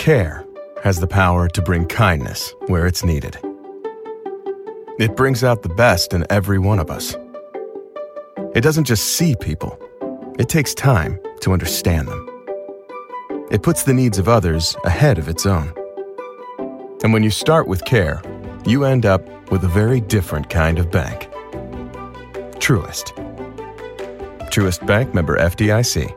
Care has the power to bring kindness where it's needed. It brings out the best in every one of us. It doesn't just see people, it takes time to understand them. It puts the needs of others ahead of its own. And when you start with care, you end up with a very different kind of bank. Truist. Truest Bank member FDIC.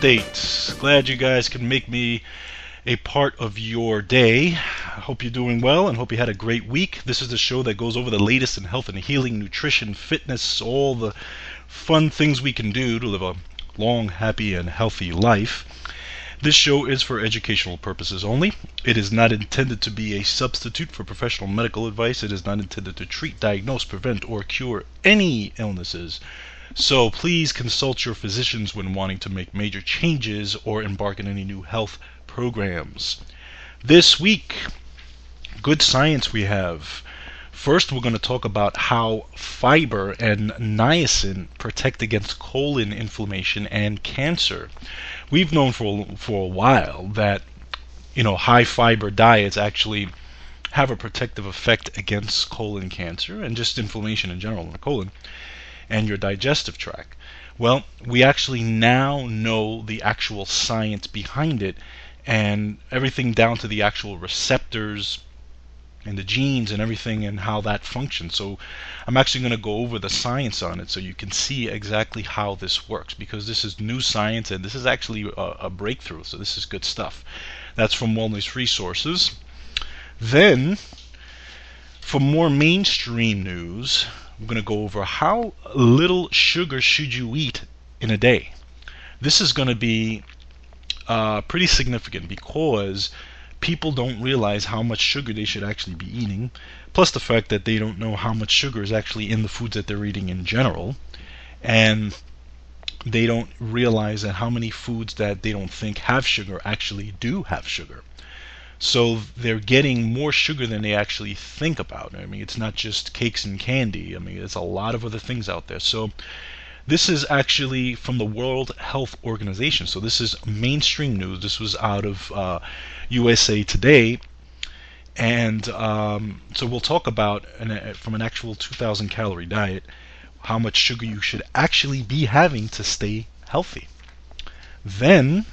Glad you guys can make me a part of your day. I hope you're doing well and hope you had a great week. This is the show that goes over the latest in health and healing, nutrition, fitness, all the fun things we can do to live a long, happy, and healthy life. This show is for educational purposes only. It is not intended to be a substitute for professional medical advice. It is not intended to treat, diagnose, prevent, or cure any illnesses. So please consult your physicians when wanting to make major changes or embark on any new health programs. This week, good science we have. First, we're going to talk about how fiber and niacin protect against colon inflammation and cancer. We've known for for a while that you know high fiber diets actually have a protective effect against colon cancer and just inflammation in general in the colon and your digestive tract. Well, we actually now know the actual science behind it and everything down to the actual receptors and the genes and everything and how that functions. So I'm actually going to go over the science on it so you can see exactly how this works because this is new science and this is actually a, a breakthrough. So this is good stuff. That's from Wellness Resources. Then, for more mainstream news, I'm going to go over how little sugar should you eat in a day. This is going to be uh, pretty significant because people don't realize how much sugar they should actually be eating, plus the fact that they don't know how much sugar is actually in the foods that they're eating in general, and they don't realize that how many foods that they don't think have sugar actually do have sugar. So they're getting more sugar than they actually think about. I mean, it's not just cakes and candy. I mean, there's a lot of other things out there. So this is actually from the World Health Organization. So this is mainstream news. This was out of uh, USA Today. And um, so we'll talk about an, from an actual 2,000 calorie diet how much sugar you should actually be having to stay healthy. Then,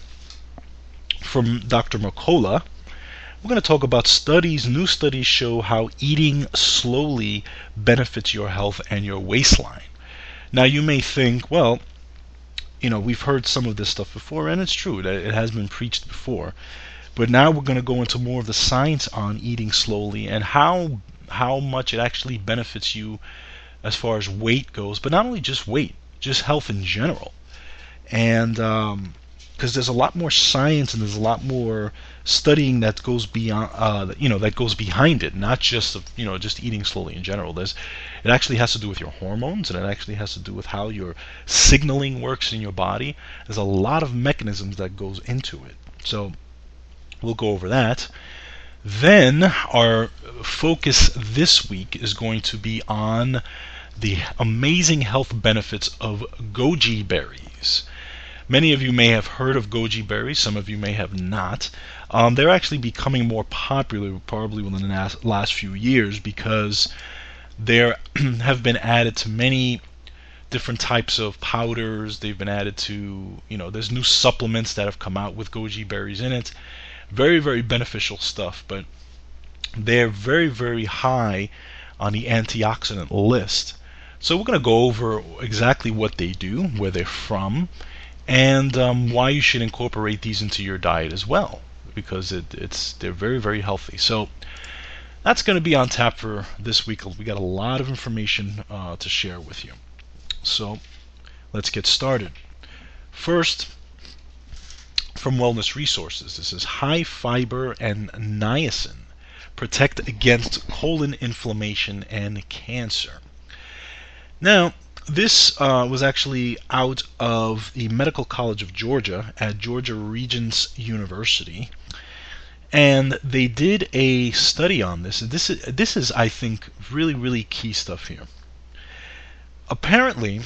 from Dr. Mercola, we're going to talk about studies. New studies show how eating slowly benefits your health and your waistline. Now, you may think, well, you know, we've heard some of this stuff before, and it's true that it has been preached before. But now we're going to go into more of the science on eating slowly and how how much it actually benefits you as far as weight goes, but not only just weight, just health in general. And um, because there's a lot more science and there's a lot more studying that goes beyond uh, you know that goes behind it not just you know just eating slowly in general. There's it actually has to do with your hormones and it actually has to do with how your signaling works in your body. There's a lot of mechanisms that goes into it. So we'll go over that. Then our focus this week is going to be on the amazing health benefits of goji berries. Many of you may have heard of goji berries, some of you may have not. Um, they're actually becoming more popular probably within the last few years because there have been added to many different types of powders. They've been added to, you know, there's new supplements that have come out with goji berries in it. Very, very beneficial stuff, but they're very, very high on the antioxidant list. So we're going to go over exactly what they do, where they're from, and um, why you should incorporate these into your diet as well, because it, it's they're very, very healthy. So that's going to be on tap for this week. We got a lot of information uh, to share with you. So let's get started. First, from Wellness Resources, this is high fiber and niacin protect against colon inflammation and cancer. Now, this uh, was actually out of the Medical College of Georgia at Georgia Regents University and they did a study on this. This is this is I think really really key stuff here. Apparently,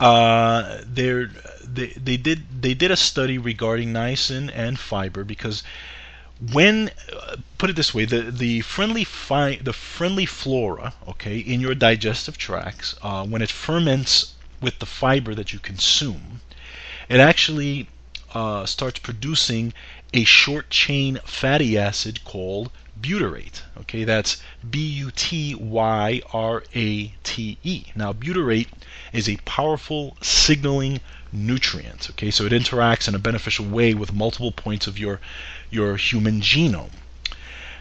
uh, they they did they did a study regarding niacin and fiber because when uh, put it this way the the friendly fi- the friendly flora okay in your digestive tracts uh, when it ferments with the fiber that you consume it actually uh, starts producing a short chain fatty acid called butyrate. Okay, that's B U T Y R A T E. Now, butyrate is a powerful signaling nutrient. Okay, so it interacts in a beneficial way with multiple points of your your human genome.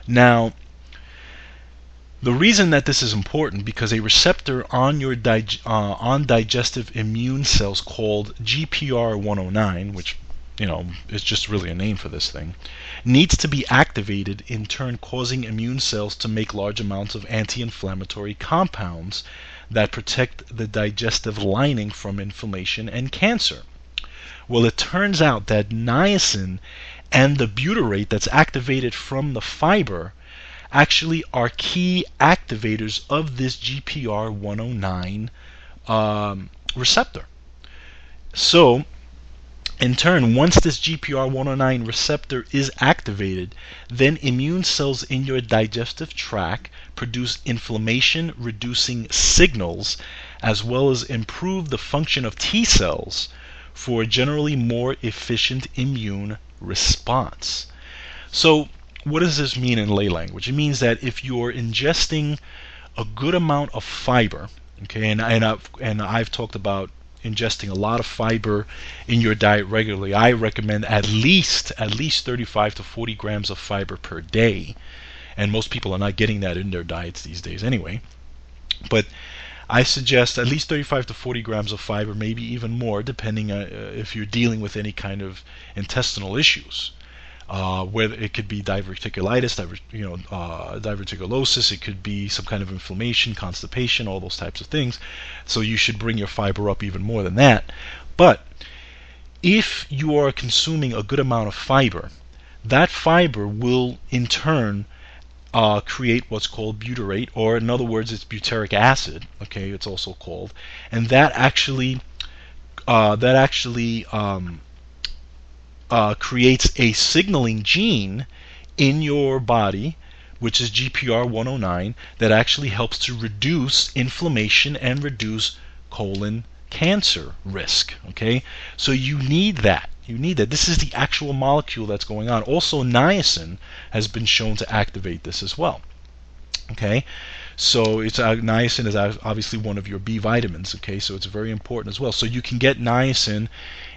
Now, the reason that this is important because a receptor on your dig- uh, on digestive immune cells called GPR109, which you know, is just really a name for this thing, needs to be activated, in turn causing immune cells to make large amounts of anti-inflammatory compounds that protect the digestive lining from inflammation and cancer. Well, it turns out that niacin and the butyrate that's activated from the fiber actually are key activators of this GPR 109 um, receptor. So, in turn, once this GPR109 receptor is activated, then immune cells in your digestive tract produce inflammation reducing signals as well as improve the function of T cells for a generally more efficient immune response. So, what does this mean in lay language? It means that if you're ingesting a good amount of fiber, okay, and, and, I've, and I've talked about ingesting a lot of fiber in your diet regularly, I recommend at least at least 35 to 40 grams of fiber per day. And most people are not getting that in their diets these days anyway. But I suggest at least 35 to 40 grams of fiber, maybe even more, depending uh, if you're dealing with any kind of intestinal issues uh, whether it could be diverticulitis, diver, you know, uh, diverticulosis, it could be some kind of inflammation, constipation, all those types of things. So you should bring your fiber up even more than that. But if you are consuming a good amount of fiber, that fiber will in turn uh, create what's called butyrate, or in other words, it's butyric acid. Okay, it's also called, and that actually uh, that actually um, uh, creates a signaling gene in your body, which is GPR 109, that actually helps to reduce inflammation and reduce colon cancer risk. Okay, so you need that. You need that. This is the actual molecule that's going on. Also, niacin has been shown to activate this as well. Okay, so it's uh, niacin is obviously one of your B vitamins. Okay, so it's very important as well. So you can get niacin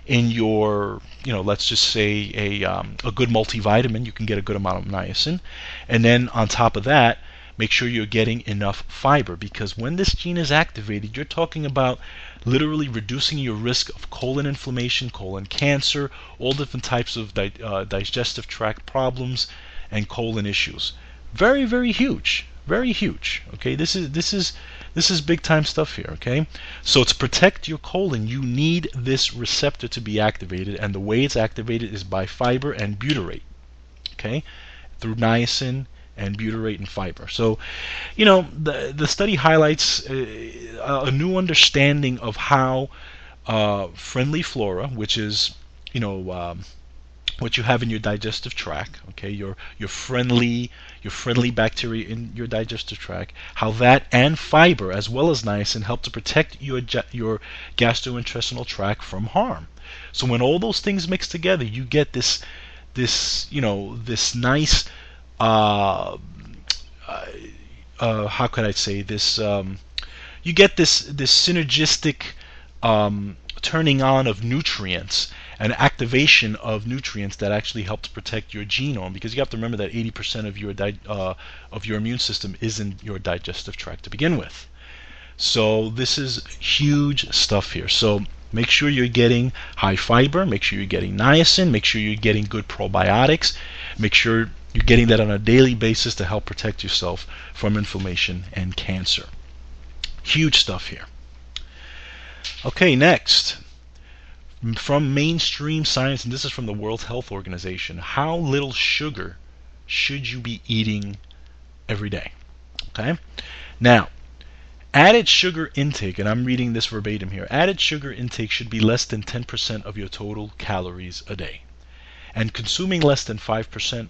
in your, you know, let's just say a, um, a good multivitamin, you can get a good amount of niacin. And then on top of that, make sure you're getting enough fiber because when this gene is activated, you're talking about literally reducing your risk of colon inflammation, colon cancer, all different types of di- uh, digestive tract problems, and colon issues. Very, very huge. Very huge. Okay, this is this is this is big time stuff here, okay? So to protect your colon, you need this receptor to be activated, and the way it's activated is by fiber and butyrate, okay? Through niacin and butyrate and fiber. So, you know, the the study highlights uh, a new understanding of how uh, friendly flora, which is you know um, what you have in your digestive tract, okay, your your friendly your friendly bacteria in your digestive tract, how that and fiber as well as niacin help to protect your your gastrointestinal tract from harm. So when all those things mix together, you get this this you know this nice uh, uh, how could I say this um, you get this this synergistic um, turning on of nutrients and activation of nutrients that actually help to protect your genome because you have to remember that 80% of your di- uh, of your immune system is in your digestive tract to begin with. So this is huge stuff here. So make sure you're getting high fiber, make sure you're getting niacin, make sure you're getting good probiotics, make sure you're getting that on a daily basis to help protect yourself from inflammation and cancer. Huge stuff here. Okay, next from mainstream science, and this is from the World Health Organization, how little sugar should you be eating every day? Okay? Now, added sugar intake, and I'm reading this verbatim here added sugar intake should be less than 10% of your total calories a day. And consuming less than 5%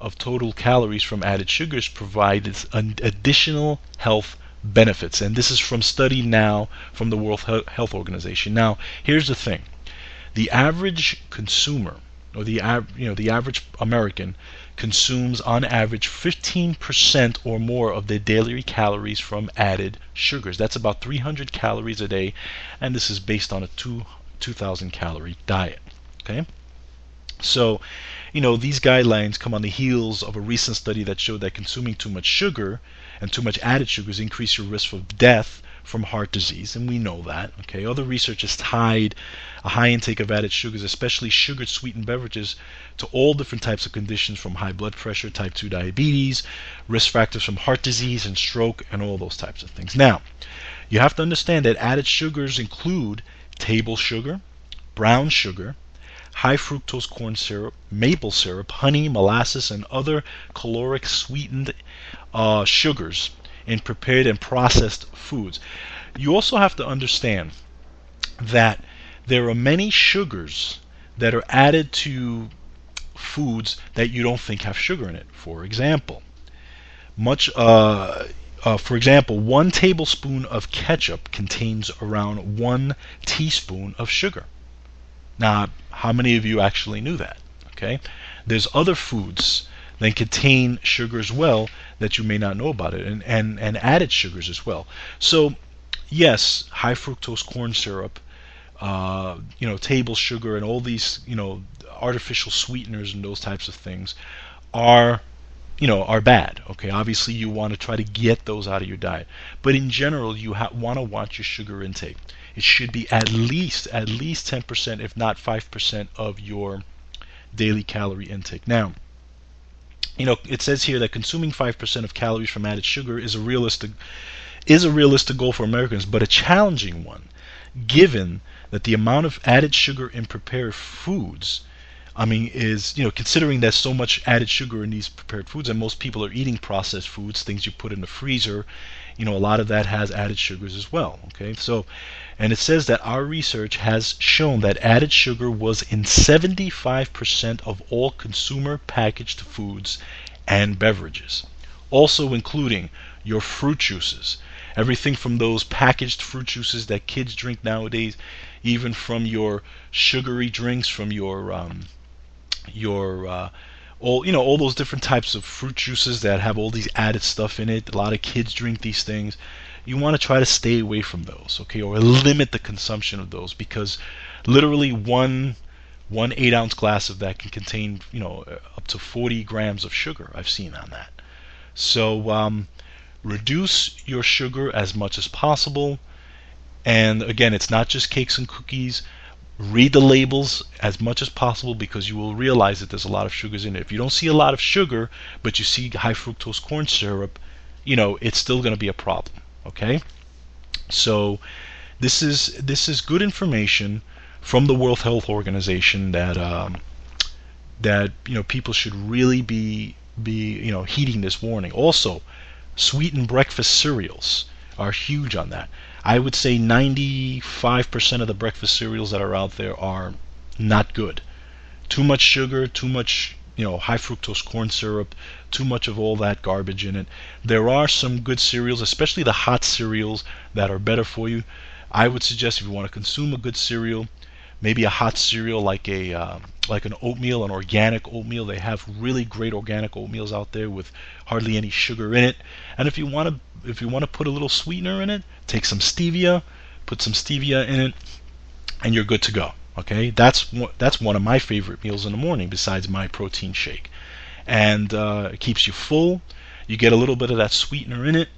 of total calories from added sugars provides additional health benefits. And this is from study now from the World Health Organization. Now, here's the thing the average consumer or the you know the average American consumes on average 15% or more of their daily calories from added sugars. That's about 300 calories a day, and this is based on a two 2,000 calorie diet. Okay, so you know these guidelines come on the heels of a recent study that showed that consuming too much sugar and too much added sugars increase your risk of death from heart disease, and we know that. Okay, other research has tied a high intake of added sugars, especially sugared sweetened beverages, to all different types of conditions from high blood pressure, type 2 diabetes, risk factors from heart disease and stroke, and all those types of things. Now, you have to understand that added sugars include table sugar, brown sugar, high fructose corn syrup, maple syrup, honey, molasses, and other caloric sweetened uh, sugars in prepared and processed foods. You also have to understand that there are many sugars that are added to foods that you don't think have sugar in it. For example, much uh, uh, for example, one tablespoon of ketchup contains around one teaspoon of sugar. Now, how many of you actually knew that? Okay, there's other foods that contain sugar as well that you may not know about it, and, and, and added sugars as well. So, yes, high fructose corn syrup, uh, you know, table sugar, and all these, you know, artificial sweeteners and those types of things are you know are bad okay? Obviously you want to try to get those out of your diet. But in general you ha- want to watch your sugar intake. It should be at least at least 10% if not 5% of your daily calorie intake. Now you know, it says here that consuming 5% of calories from added sugar is a realistic is a realistic goal for Americans, but a challenging one, given that the amount of added sugar in prepared foods, I mean, is you know, considering there's so much added sugar in these prepared foods, and most people are eating processed foods, things you put in the freezer, you know, a lot of that has added sugars as well. Okay, so and it says that our research has shown that added sugar was in 75% of all consumer packaged foods and beverages, also including your fruit juices. Everything from those packaged fruit juices that kids drink nowadays, even from your sugary drinks, from your um, your uh, all you know all those different types of fruit juices that have all these added stuff in it. A lot of kids drink these things you want to try to stay away from those, okay, or limit the consumption of those because literally one one eight ounce glass of that can contain you know up to 40 grams of sugar. I've seen on that. So um, reduce your sugar as much as possible. And again, it's not just cakes and cookies. Read the labels as much as possible because you will realize that there's a lot of sugars in it. If you don't see a lot of sugar, but you see high fructose corn syrup, you know, it's still going to be a problem. Okay, so this is this is good information from the World Health Organization that um, that you know people should really be be you know heeding this warning. Also, sweetened breakfast cereals are huge on that. I would say 95% of the breakfast cereals that are out there are not good. Too much sugar, too much you know high fructose corn syrup, too much of all that garbage in it. There are some good cereals, especially the hot cereals that are better for you. I would suggest if you want to consume a good cereal, maybe a hot cereal like a uh, like an oatmeal, an organic oatmeal. They have really great organic oatmeals out there with hardly any sugar in it. And if you want to if you want to put a little sweetener in it, take some stevia, put some stevia in it, and you're good to go. Okay, that's that's one of my favorite meals in the morning besides my protein shake, and uh, it keeps you full. You get a little bit of that sweetener in it.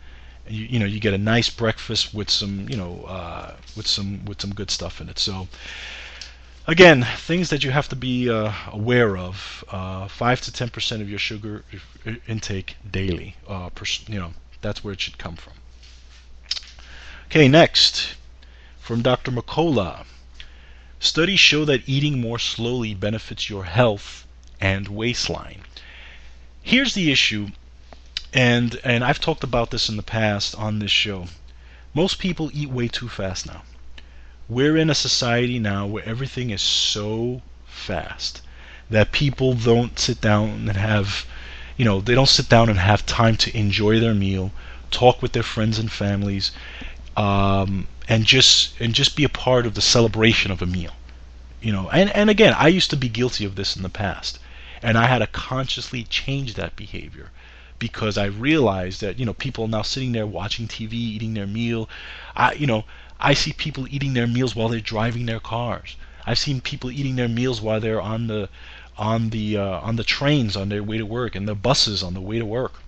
You, you know, you get a nice breakfast with some, you know, uh, with some with some good stuff in it. So, again, things that you have to be uh, aware of: uh, five to ten percent of your sugar intake daily. Uh, you know, that's where it should come from. Okay, next from Dr. Mercola. Studies show that eating more slowly benefits your health and waistline. Here's the issue, and and I've talked about this in the past on this show. Most people eat way too fast now. We're in a society now where everything is so fast that people don't sit down and have, you know, they don't sit down and have time to enjoy their meal, talk with their friends and families, um, and just and just be a part of the celebration of a meal. You know, and, and again, I used to be guilty of this in the past. And I had to consciously change that behavior because I realized that, you know, people are now sitting there watching TV, eating their meal. I you know, I see people eating their meals while they're driving their cars. I've seen people eating their meals while they're on the on the uh, on the trains on their way to work and the buses on the way to work.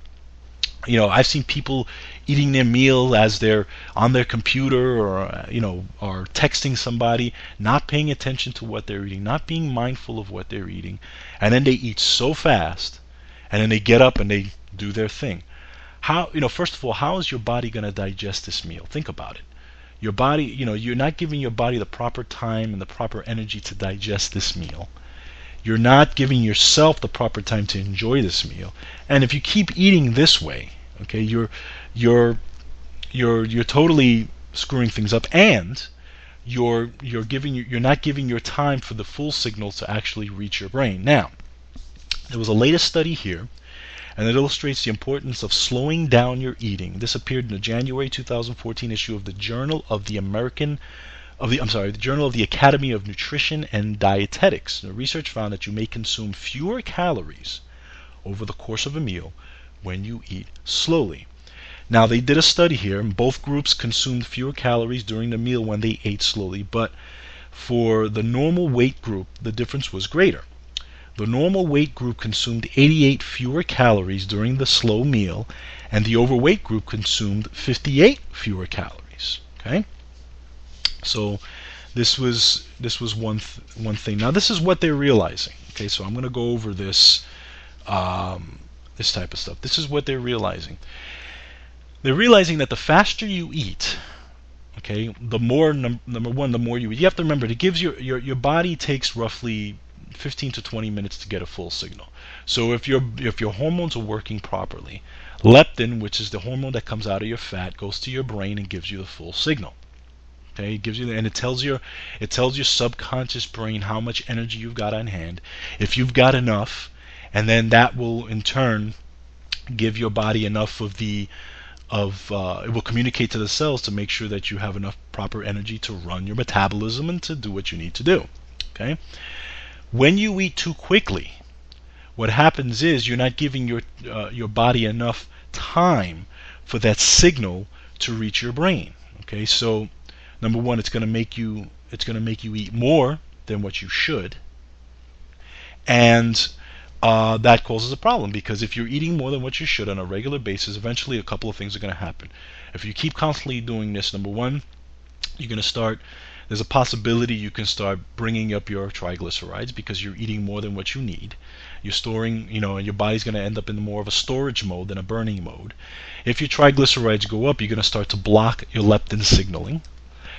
You know, I've seen people eating their meal as they're on their computer or you know or texting somebody not paying attention to what they're eating not being mindful of what they're eating and then they eat so fast and then they get up and they do their thing how you know first of all how is your body going to digest this meal think about it your body you know you're not giving your body the proper time and the proper energy to digest this meal you're not giving yourself the proper time to enjoy this meal and if you keep eating this way okay you're you're you're you're totally screwing things up and you're you're giving you're not giving your time for the full signal to actually reach your brain. Now, there was a latest study here and it illustrates the importance of slowing down your eating. This appeared in the January 2014 issue of the Journal of the American of the I'm sorry, the Journal of the Academy of Nutrition and Dietetics. The research found that you may consume fewer calories over the course of a meal when you eat slowly. Now they did a study here, and both groups consumed fewer calories during the meal when they ate slowly, but for the normal weight group, the difference was greater. The normal weight group consumed 88 fewer calories during the slow meal, and the overweight group consumed 58 fewer calories. Okay, so this was this was one th- one thing. Now this is what they're realizing. Okay, so I'm going to go over this um, this type of stuff. This is what they're realizing they're realizing that the faster you eat, okay, the more num- number one, the more you eat. You have to remember it gives your your your body takes roughly 15 to 20 minutes to get a full signal. So if your if your hormones are working properly, leptin, which is the hormone that comes out of your fat, goes to your brain and gives you the full signal. Okay, it gives you and it tells your it tells your subconscious brain how much energy you've got on hand. If you've got enough, and then that will in turn give your body enough of the of uh, it will communicate to the cells to make sure that you have enough proper energy to run your metabolism and to do what you need to do. Okay. When you eat too quickly, what happens is you're not giving your uh, your body enough time for that signal to reach your brain. Okay. So number one, it's going to make you it's going to make you eat more than what you should, and uh, that causes a problem because if you're eating more than what you should on a regular basis, eventually a couple of things are going to happen. If you keep constantly doing this, number one, you're going to start. There's a possibility you can start bringing up your triglycerides because you're eating more than what you need. You're storing, you know, and your body's going to end up in more of a storage mode than a burning mode. If your triglycerides go up, you're going to start to block your leptin signaling.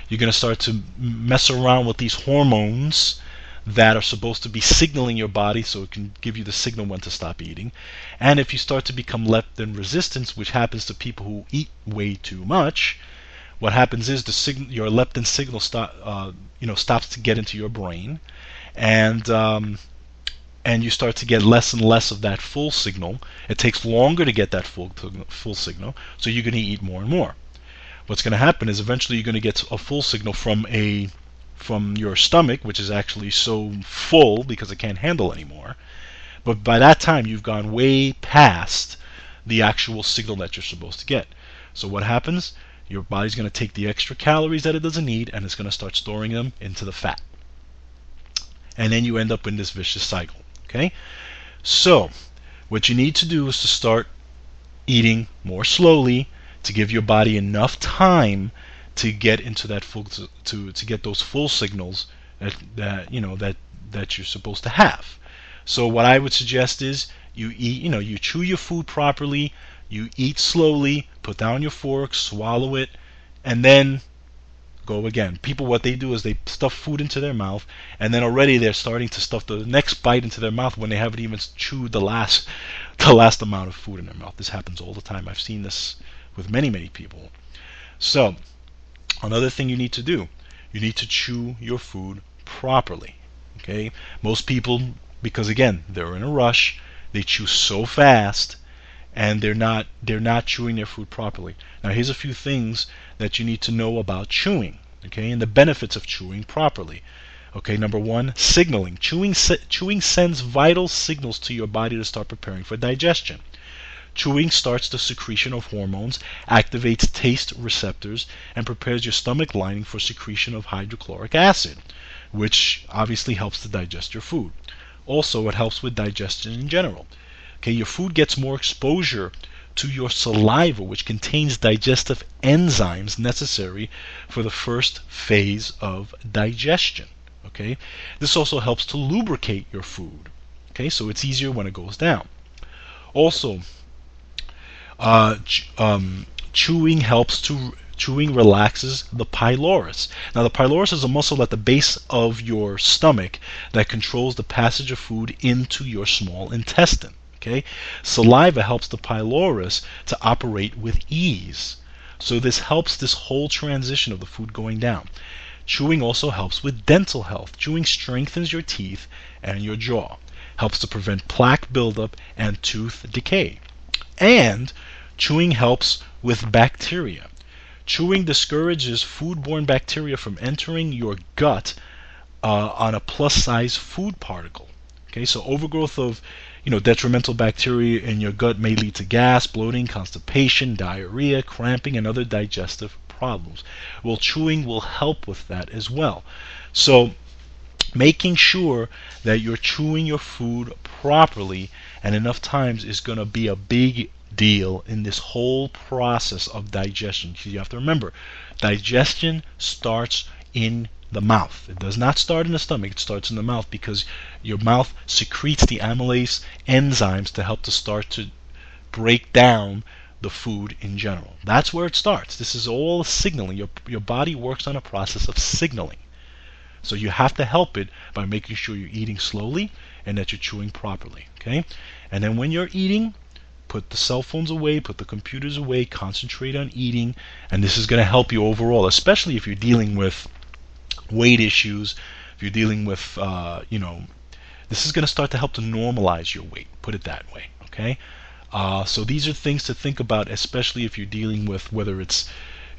You're going to start to mess around with these hormones that are supposed to be signaling your body so it can give you the signal when to stop eating. And if you start to become leptin resistant, which happens to people who eat way too much, what happens is the signal, your leptin signal stop, uh, you know, stops to get into your brain, and um, and you start to get less and less of that full signal. It takes longer to get that full full signal, so you're going to eat more and more. What's going to happen is eventually you're going to get a full signal from a from your stomach, which is actually so full because it can't handle anymore. But by that time, you've gone way past the actual signal that you're supposed to get. So what happens? Your body's going to take the extra calories that it doesn't need and it's going to start storing them into the fat. And then you end up in this vicious cycle. Okay? So, what you need to do is to start eating more slowly to give your body enough time to get into that full to, to, to get those full signals that, that you know that that you're supposed to have. So what I would suggest is you eat, you know, you chew your food properly, you eat slowly, put down your fork, swallow it, and then go again. People what they do is they stuff food into their mouth and then already they're starting to stuff the next bite into their mouth when they haven't even chewed the last the last amount of food in their mouth. This happens all the time. I've seen this with many, many people. So, another thing you need to do, you need to chew your food properly. Okay? Most people because again, they're in a rush, they chew so fast and they're not they're not chewing their food properly. Now here's a few things that you need to know about chewing, okay, and the benefits of chewing properly. Okay, number one, signaling. Chewing chewing sends vital signals to your body to start preparing for digestion. Chewing starts the secretion of hormones, activates taste receptors, and prepares your stomach lining for secretion of hydrochloric acid, which obviously helps to digest your food. Also, it helps with digestion in general. Okay, your food gets more exposure to your saliva, which contains digestive enzymes necessary for the first phase of digestion. Okay, this also helps to lubricate your food. Okay, so it's easier when it goes down. Also, uh, um, chewing helps to chewing relaxes the pylorus. Now, the pylorus is a muscle at the base of your stomach that controls the passage of food into your small intestine. Okay? Saliva helps the pylorus to operate with ease. So this helps this whole transition of the food going down. Chewing also helps with dental health. Chewing strengthens your teeth and your jaw. Helps to prevent plaque buildup and tooth decay. And chewing helps with bacteria. Chewing discourages foodborne bacteria from entering your gut uh, on a plus size food particle. Okay, so overgrowth of you know detrimental bacteria in your gut may lead to gas, bloating, constipation, diarrhea, cramping, and other digestive problems. Well, chewing will help with that as well. So making sure that you're chewing your food properly and enough times is going to be a big deal in this whole process of digestion. You have to remember, digestion starts in the mouth. It does not start in the stomach, it starts in the mouth because your mouth secretes the amylase enzymes to help to start to break down the food in general. That's where it starts. This is all signaling. Your, your body works on a process of signaling. So you have to help it by making sure you're eating slowly and that you're chewing properly. Okay? And then when you're eating, put the cell phones away, put the computers away, concentrate on eating, and this is going to help you overall, especially if you're dealing with weight issues, if you're dealing with, uh, you know, this is going to start to help to normalize your weight, put it that way, okay? Uh, so these are things to think about, especially if you're dealing with whether it's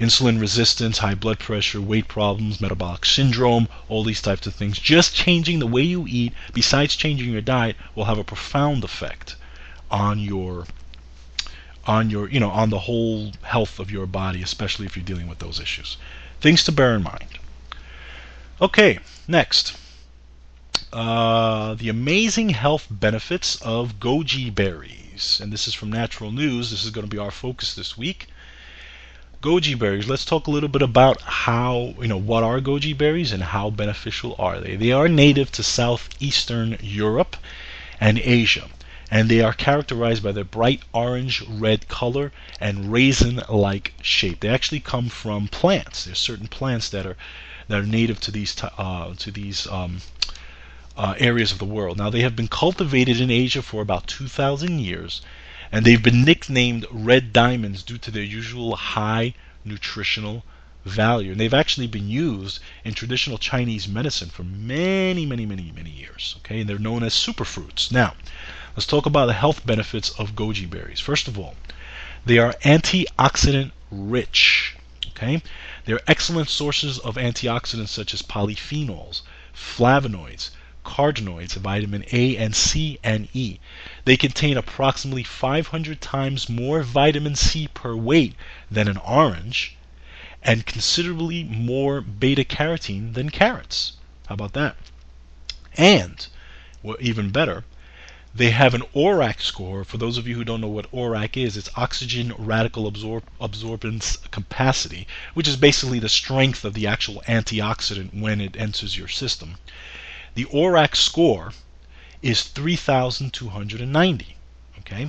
insulin resistance, high blood pressure, weight problems, metabolic syndrome, all these types of things. Just changing the way you eat, besides changing your diet, will have a profound effect on your on your you know on the whole health of your body especially if you're dealing with those issues things to bear in mind okay next. Uh, the amazing health benefits of goji berries. And this is from natural news. This is going to be our focus this week. Goji berries. Let's talk a little bit about how you know what are goji berries and how beneficial are they. They are native to southeastern europe and asia. And they are characterized by their bright orange red color and raisin like shape. They actually come from plants. There's certain plants that are that are native to these uh, to these um, uh, areas of the world. Now, they have been cultivated in Asia for about 2,000 years, and they've been nicknamed red diamonds due to their usual high nutritional value. And they've actually been used in traditional Chinese medicine for many, many, many, many years. Okay, and they're known as superfruits. Now, let's talk about the health benefits of goji berries. First of all, they are antioxidant rich. Okay, they're excellent sources of antioxidants such as polyphenols, flavonoids, carotenoids, vitamin A and C and E. They contain approximately 500 times more vitamin C per weight than an orange and considerably more beta carotene than carrots. How about that? And, well, even better, they have an ORAC score. For those of you who don't know what ORAC is, it's oxygen radical absor- absorbance capacity, which is basically the strength of the actual antioxidant when it enters your system. The ORAC score is 3,290. Okay,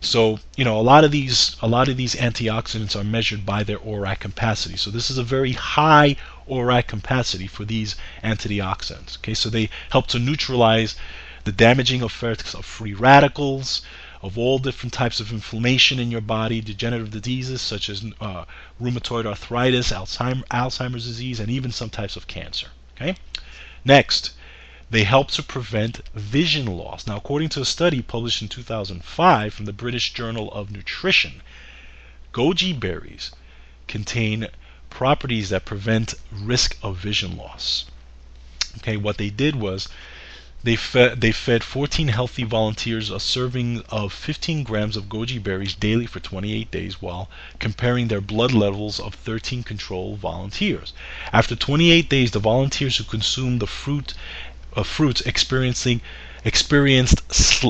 so you know a lot of these a lot of these antioxidants are measured by their ORAC capacity. So this is a very high ORAC capacity for these antioxidants. Okay, so they help to neutralize the damaging effects of free radicals, of all different types of inflammation in your body, degenerative diseases such as uh, rheumatoid arthritis, Alzheimer, Alzheimer's disease, and even some types of cancer. Okay. Next, they help to prevent vision loss. Now, according to a study published in 2005 from the British Journal of Nutrition, goji berries contain properties that prevent risk of vision loss. Okay, what they did was they fed, they fed 14 healthy volunteers a serving of 15 grams of goji berries daily for 28 days while comparing their blood levels of 13 control volunteers. After 28 days, the volunteers who consumed the fruit of fruits experiencing experienced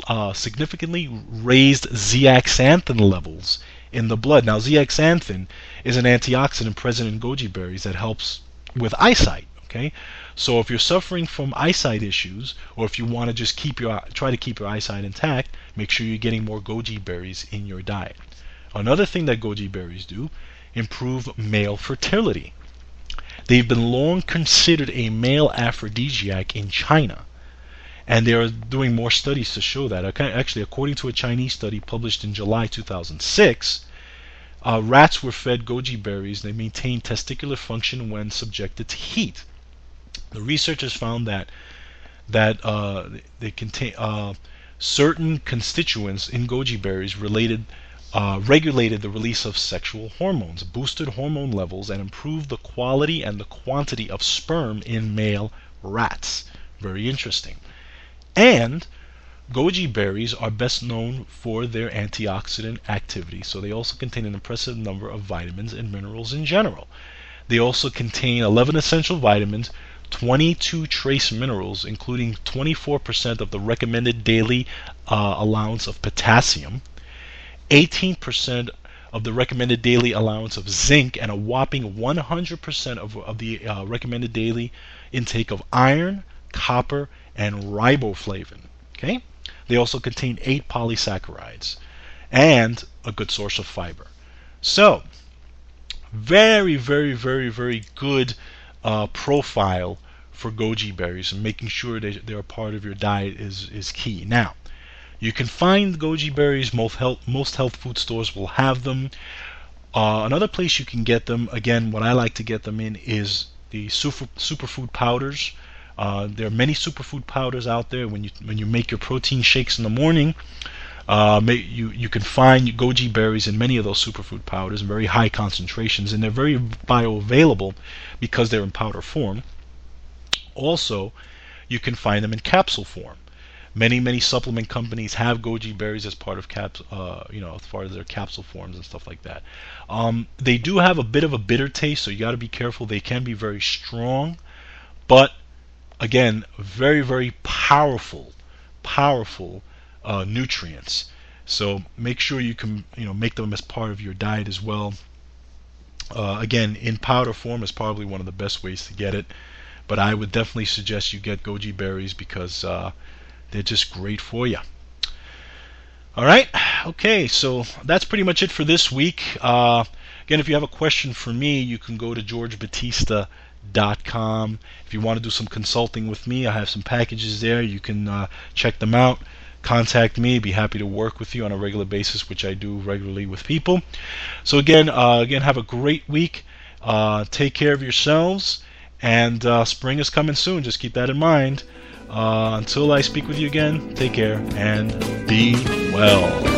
uh, significantly raised zeaxanthin levels in the blood. Now, zeaxanthin is an antioxidant present in goji berries that helps with eyesight. Okay, so if you're suffering from eyesight issues, or if you want to just keep your try to keep your eyesight intact, make sure you're getting more goji berries in your diet. Another thing that goji berries do improve male fertility. They've been long considered a male aphrodisiac in China. And they are doing more studies to show that. Actually, according to a Chinese study published in July 2006, uh, rats were fed goji berries. They maintained testicular function when subjected to heat. The researchers found that that uh, they contain uh, certain constituents in goji berries related uh, regulated the release of sexual hormones, boosted hormone levels, and improved the quality and the quantity of sperm in male rats. Very interesting. And goji berries are best known for their antioxidant activity, so they also contain an impressive number of vitamins and minerals in general. They also contain 11 essential vitamins, 22 trace minerals, including 24% of the recommended daily uh, allowance of potassium, 18% of the recommended daily allowance of zinc, and a whopping 100% of, of the uh, recommended daily intake of iron, copper, and riboflavin. Okay? They also contain 8 polysaccharides and a good source of fiber. So, very, very, very, very good uh, profile for goji berries and making sure that they're a part of your diet is, is key. Now, you can find goji berries. Most health most health food stores will have them. Uh, another place you can get them, again, what I like to get them in is the super superfood powders. Uh, there are many superfood powders out there. When you when you make your protein shakes in the morning, uh, you you can find goji berries in many of those superfood powders in very high concentrations, and they're very bioavailable because they're in powder form. Also, you can find them in capsule form. Many many supplement companies have goji berries as part of caps, uh, you know, as far as their capsule forms and stuff like that. Um, they do have a bit of a bitter taste, so you got to be careful. They can be very strong, but again, very very powerful, powerful uh, nutrients. So make sure you can you know make them as part of your diet as well. Uh, again, in powder form is probably one of the best ways to get it, but I would definitely suggest you get goji berries because uh, they're just great for you. All right. Okay. So that's pretty much it for this week. Uh, Again, if you have a question for me, you can go to georgebatista.com. If you want to do some consulting with me, I have some packages there. You can uh, check them out. Contact me. Be happy to work with you on a regular basis, which I do regularly with people. So again, uh, again, have a great week. Uh, take care of yourselves, and uh, spring is coming soon. Just keep that in mind. Uh, until I speak with you again, take care and be well.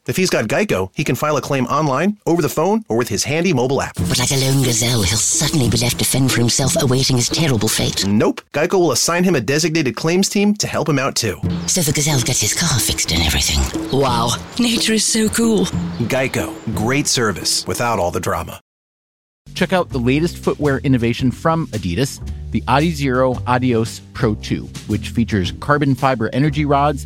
If he's got Geico, he can file a claim online, over the phone, or with his handy mobile app. But like a lone gazelle, he'll suddenly be left to fend for himself, awaiting his terrible fate. Nope. Geico will assign him a designated claims team to help him out too. So the gazelle gets his car fixed and everything. Wow, nature is so cool. Geico. Great service without all the drama. Check out the latest footwear innovation from Adidas, the Adizero Adios Pro 2, which features carbon fiber energy rods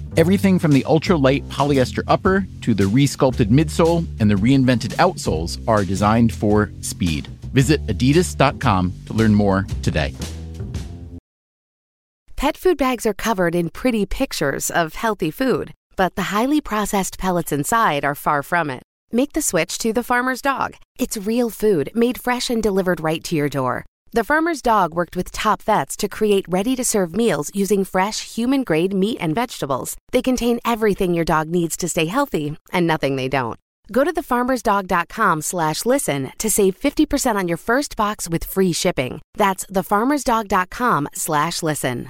Everything from the ultra light polyester upper to the resculpted midsole and the reinvented outsoles are designed for speed. Visit adidas.com to learn more today. Pet food bags are covered in pretty pictures of healthy food, but the highly processed pellets inside are far from it. Make the switch to the farmer's dog. It's real food made fresh and delivered right to your door. The farmer's dog worked with top vets to create ready to serve meals using fresh, human grade meat and vegetables. They contain everything your dog needs to stay healthy and nothing they don't. Go to thefarmersdog.com slash listen to save 50% on your first box with free shipping. That's thefarmersdog.com slash listen.